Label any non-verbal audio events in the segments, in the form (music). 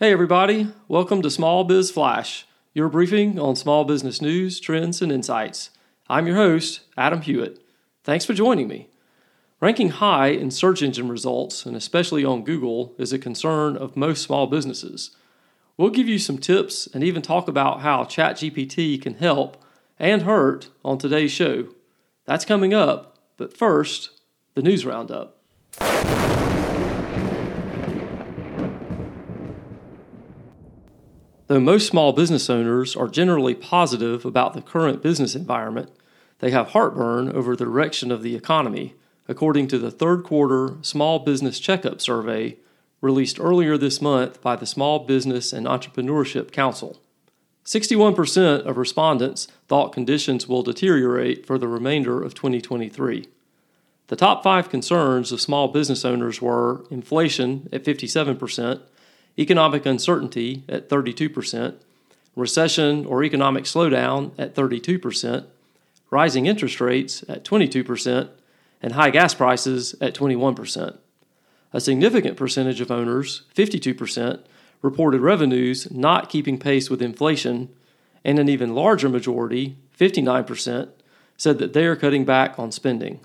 Hey, everybody. Welcome to Small Biz Flash, your briefing on small business news, trends, and insights. I'm your host, Adam Hewitt. Thanks for joining me. Ranking high in search engine results, and especially on Google, is a concern of most small businesses. We'll give you some tips and even talk about how ChatGPT can help and hurt on today's show. That's coming up, but first, the news roundup. Though most small business owners are generally positive about the current business environment, they have heartburn over the direction of the economy, according to the third quarter Small Business Checkup Survey released earlier this month by the Small Business and Entrepreneurship Council. 61% of respondents thought conditions will deteriorate for the remainder of 2023. The top five concerns of small business owners were inflation at 57%, economic uncertainty at 32%, recession or economic slowdown at 32%, rising interest rates at 22%, and high gas prices at 21%. A significant percentage of owners, 52%, reported revenues not keeping pace with inflation, and an even larger majority, 59%, said that they are cutting back on spending.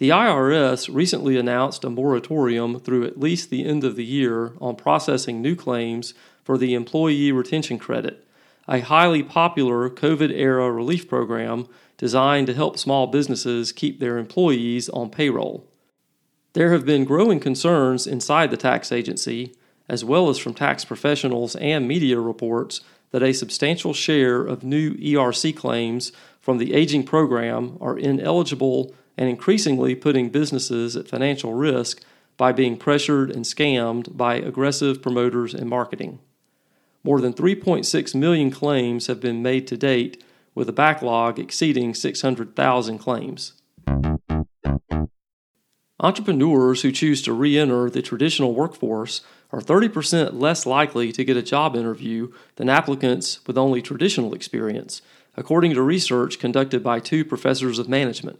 The IRS recently announced a moratorium through at least the end of the year on processing new claims for the Employee Retention Credit, a highly popular COVID era relief program designed to help small businesses keep their employees on payroll. There have been growing concerns inside the tax agency, as well as from tax professionals and media reports, that a substantial share of new ERC claims from the aging program are ineligible and increasingly putting businesses at financial risk by being pressured and scammed by aggressive promoters and marketing. More than 3.6 million claims have been made to date, with a backlog exceeding 600,000 claims. Entrepreneurs who choose to re enter the traditional workforce are 30% less likely to get a job interview than applicants with only traditional experience, according to research conducted by two professors of management.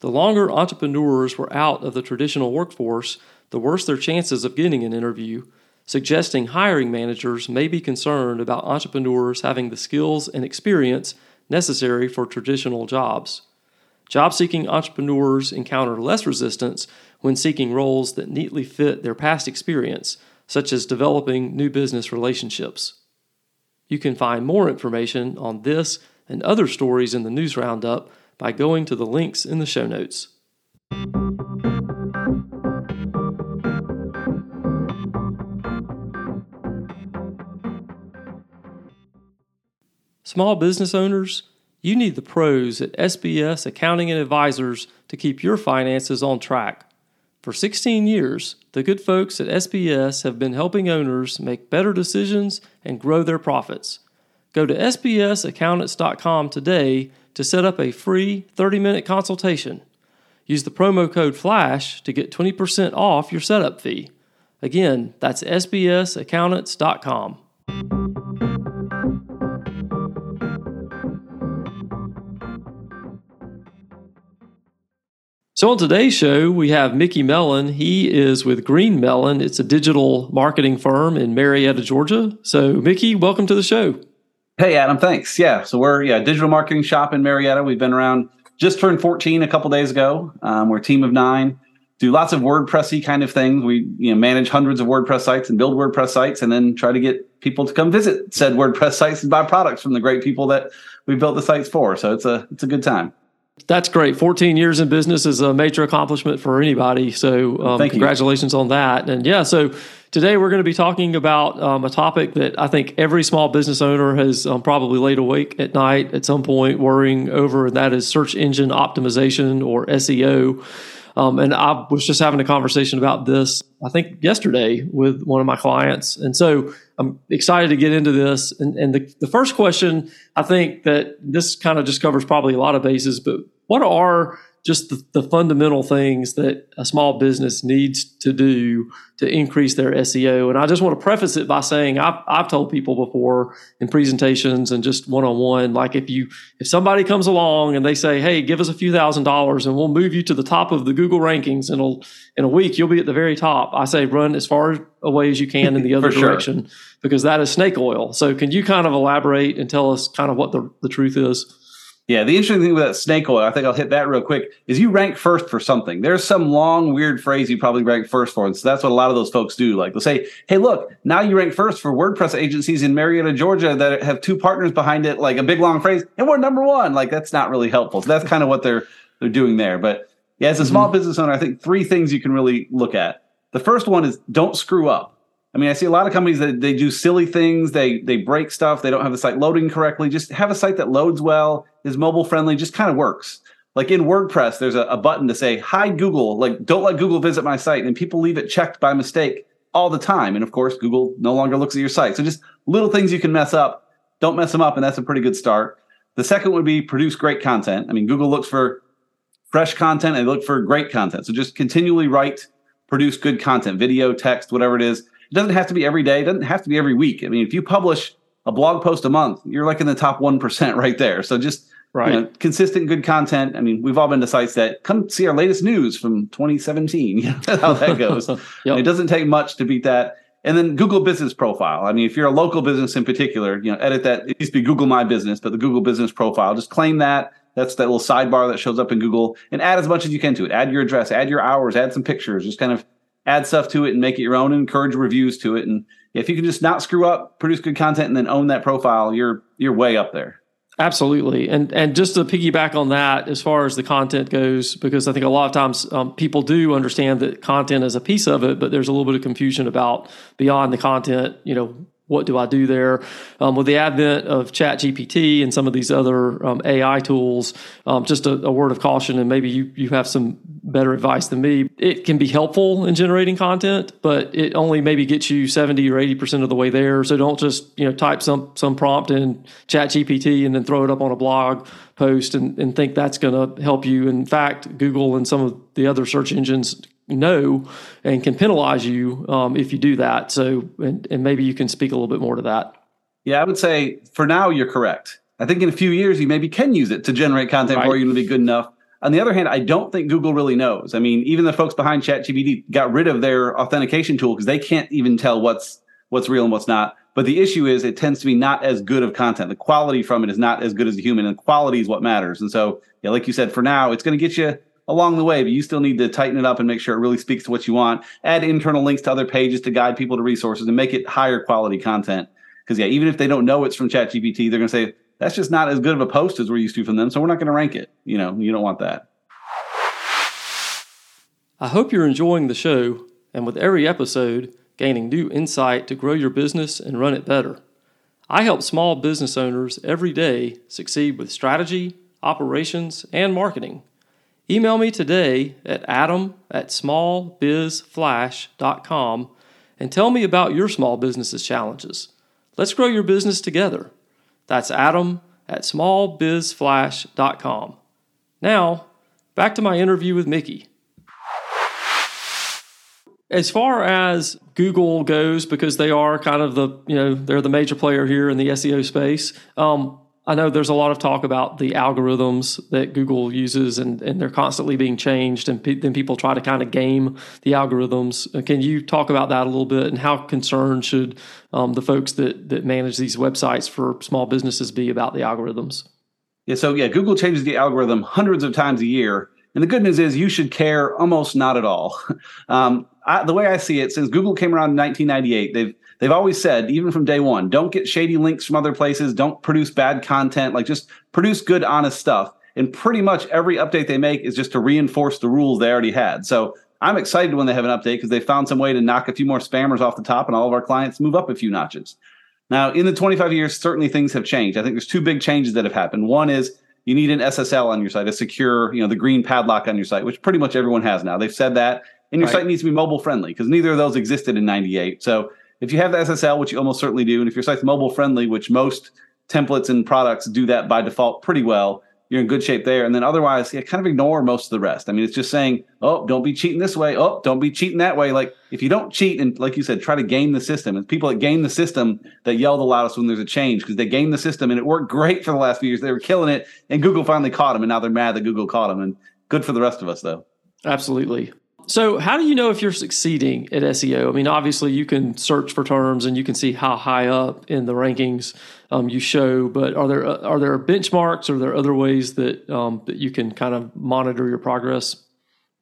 The longer entrepreneurs were out of the traditional workforce, the worse their chances of getting an interview, suggesting hiring managers may be concerned about entrepreneurs having the skills and experience necessary for traditional jobs. Job seeking entrepreneurs encounter less resistance when seeking roles that neatly fit their past experience, such as developing new business relationships. You can find more information on this and other stories in the news roundup by going to the links in the show notes. Small business owners, you need the pros at SBS Accounting and Advisors to keep your finances on track. For 16 years, the good folks at SBS have been helping owners make better decisions and grow their profits. Go to sbsaccountants.com today to set up a free 30 minute consultation. Use the promo code FLASH to get 20% off your setup fee. Again, that's sbsaccountants.com. So, on today's show, we have Mickey Mellen. He is with GreenMellen. It's a digital marketing firm in Marietta, Georgia. So, Mickey, welcome to the show. Hey, Adam. Thanks. Yeah. So we're yeah digital marketing shop in Marietta. We've been around just turned 14 a couple days ago. Um, we're a team of nine. Do lots of WordPressy kind of things. We you know manage hundreds of WordPress sites and build WordPress sites, and then try to get people to come visit said WordPress sites and buy products from the great people that we built the sites for. So it's a it's a good time. That's great. 14 years in business is a major accomplishment for anybody. So, um, congratulations you. on that. And yeah, so today we're going to be talking about um, a topic that I think every small business owner has um, probably laid awake at night at some point worrying over, and that is search engine optimization or SEO. Um, and I was just having a conversation about this, I think yesterday with one of my clients. And so I'm excited to get into this. And, and the, the first question, I think that this kind of just covers probably a lot of bases, but what are just the, the, fundamental things that a small business needs to do to increase their SEO. And I just want to preface it by saying I've, I've told people before in presentations and just one on one, like if you, if somebody comes along and they say, Hey, give us a few thousand dollars and we'll move you to the top of the Google rankings in a, in a week, you'll be at the very top. I say run as far away as you can in the (laughs) other direction sure. because that is snake oil. So can you kind of elaborate and tell us kind of what the, the truth is? Yeah, the interesting thing with that snake oil, I think I'll hit that real quick, is you rank first for something. There's some long, weird phrase you probably rank first for. And so that's what a lot of those folks do. Like they'll say, hey, look, now you rank first for WordPress agencies in Marietta, Georgia that have two partners behind it, like a big long phrase, and we're number one. Like that's not really helpful. So that's kind of what they're they're doing there. But yeah, as a small mm-hmm. business owner, I think three things you can really look at. The first one is don't screw up. I mean, I see a lot of companies that they do silly things. They they break stuff. They don't have the site loading correctly. Just have a site that loads well, is mobile friendly, just kind of works. Like in WordPress, there's a, a button to say "Hi Google." Like, don't let Google visit my site, and people leave it checked by mistake all the time. And of course, Google no longer looks at your site. So just little things you can mess up. Don't mess them up, and that's a pretty good start. The second would be produce great content. I mean, Google looks for fresh content and they look for great content. So just continually write, produce good content, video, text, whatever it is it doesn't have to be every day. It doesn't have to be every week. I mean, if you publish a blog post a month, you're like in the top 1% right there. So just right. You know, consistent good content. I mean, we've all been to sites that come see our latest news from 2017. (laughs) You know how that goes. (laughs) yep. It doesn't take much to beat that. And then Google Business Profile. I mean, if you're a local business in particular, you know, edit that. It used to be Google My Business, but the Google Business Profile, just claim that. That's that little sidebar that shows up in Google, and add as much as you can to it. Add your address, add your hours, add some pictures. Just kind of add stuff to it and make it your own and encourage reviews to it. And if you can just not screw up produce good content and then own that profile you're you're way up there. Absolutely. And and just to piggyback on that as far as the content goes because i think a lot of times um, people do understand that content is a piece of it but there's a little bit of confusion about beyond the content you know what do I do there? Um, with the advent of ChatGPT and some of these other um, AI tools, um, just a, a, word of caution, and maybe you, you have some better advice than me. It can be helpful in generating content, but it only maybe gets you 70 or 80% of the way there. So don't just, you know, type some, some prompt in ChatGPT and then throw it up on a blog post and, and think that's going to help you. In fact, Google and some of the other search engines know and can penalize you um, if you do that. So, and, and maybe you can speak a little bit more to that. Yeah, I would say for now you're correct. I think in a few years you maybe can use it to generate content right. for you to be good enough. On the other hand, I don't think Google really knows. I mean, even the folks behind ChatGPT got rid of their authentication tool because they can't even tell what's what's real and what's not. But the issue is it tends to be not as good of content. The quality from it is not as good as the human, and quality is what matters. And so, yeah, like you said, for now, it's going to get you along the way, but you still need to tighten it up and make sure it really speaks to what you want. Add internal links to other pages to guide people to resources and make it higher quality content. Because yeah, even if they don't know it's from ChatGPT, they're going to say that's just not as good of a post as we're used to from them, so we're not going to rank it. You know, you don't want that. I hope you're enjoying the show, and with every episode, gaining new insight to grow your business and run it better. I help small business owners every day succeed with strategy, operations, and marketing. Email me today at adam at smallbizflash.com and tell me about your small business's challenges. Let's grow your business together. That's adam at smallbizflash.com. Now, back to my interview with Mickey. As far as Google goes, because they are kind of the, you know, they're the major player here in the SEO space, um, I know there's a lot of talk about the algorithms that Google uses, and, and they're constantly being changed, and pe- then people try to kind of game the algorithms. Uh, can you talk about that a little bit, and how concerned should um, the folks that that manage these websites for small businesses be about the algorithms? Yeah, so yeah, Google changes the algorithm hundreds of times a year, and the good news is you should care almost not at all. (laughs) Um, I, the way I see it, since Google came around in 1998, they've they've always said, even from day one, don't get shady links from other places, don't produce bad content, like just produce good, honest stuff. And pretty much every update they make is just to reinforce the rules they already had. So I'm excited when they have an update because they found some way to knock a few more spammers off the top and all of our clients move up a few notches. Now, in the 25 years, certainly things have changed. I think there's two big changes that have happened. One is you need an SSL on your site, a secure, you know, the green padlock on your site, which pretty much everyone has now. They've said that. And your right. site needs to be mobile friendly because neither of those existed in 98. So if you have the SSL, which you almost certainly do, and if your site's mobile friendly, which most templates and products do that by default pretty well, you're in good shape there. And then otherwise, yeah, kind of ignore most of the rest. I mean, it's just saying, oh, don't be cheating this way. Oh, don't be cheating that way. Like if you don't cheat and like you said, try to game the system. And people that game the system that yell the loudest when there's a change because they game the system and it worked great for the last few years. They were killing it, and Google finally caught them, and now they're mad that Google caught them. And good for the rest of us though. Absolutely. So, how do you know if you're succeeding at SEO? I mean, obviously, you can search for terms and you can see how high up in the rankings um, you show. But are there are there benchmarks? Or are there other ways that um, that you can kind of monitor your progress?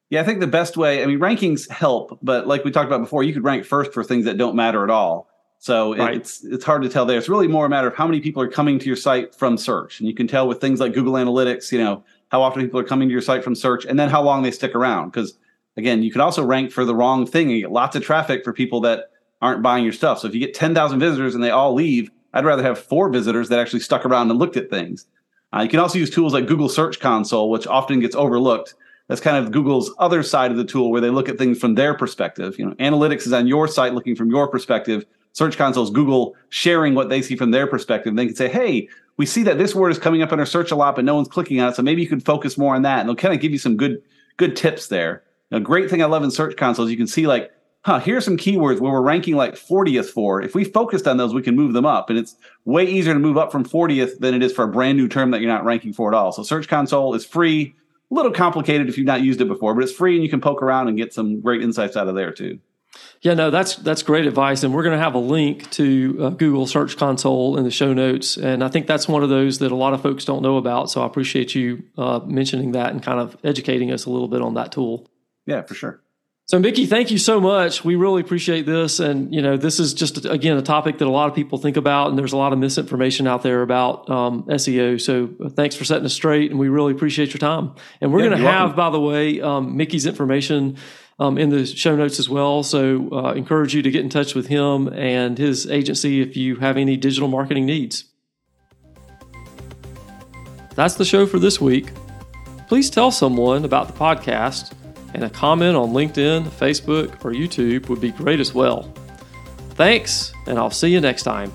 Yeah, I think the best way. I mean, rankings help, but like we talked about before, you could rank first for things that don't matter at all. So right. it's it's hard to tell there. It's really more a matter of how many people are coming to your site from search, and you can tell with things like Google Analytics. You know how often people are coming to your site from search, and then how long they stick around because again, you can also rank for the wrong thing and get lots of traffic for people that aren't buying your stuff. So if you get 10,000 visitors and they all leave, I'd rather have four visitors that actually stuck around and looked at things. Uh, you can also use tools like Google Search Console, which often gets overlooked. That's kind of Google's other side of the tool where they look at things from their perspective. You know, analytics is on your site looking from your perspective. Search Console is Google sharing what they see from their perspective. They can say, hey, we see that this word is coming up in our search a lot, but no one's clicking on it. So maybe you could focus more on that. And they'll kind of give you some good good tips there. A great thing I love in Search Console is you can see like, huh, here's some keywords where we're ranking like 40th for. If we focused on those, we can move them up. And it's way easier to move up from 40th than it is for a brand new term that you're not ranking for at all. So Search Console is free, a little complicated if you've not used it before, but it's free and you can poke around and get some great insights out of there too. Yeah, no, that's that's great advice, and we're going to have a link to uh, Google Search Console in the show notes, and I think that's one of those that a lot of folks don't know about. So I appreciate you uh, mentioning that and kind of educating us a little bit on that tool. Yeah, for sure. So, Mickey, thank you so much. We really appreciate this. And, you know, this is just, again, a topic that a lot of people think about, and there's a lot of misinformation out there about um, SEO. So, uh, thanks for setting us straight, and we really appreciate your time. And we're yeah, going to have, welcome. by the way, um, Mickey's information um, in the show notes as well. So, uh, encourage you to get in touch with him and his agency if you have any digital marketing needs. That's the show for this week. Please tell someone about the podcast and a comment on LinkedIn, Facebook, or YouTube would be great as well. Thanks, and I'll see you next time.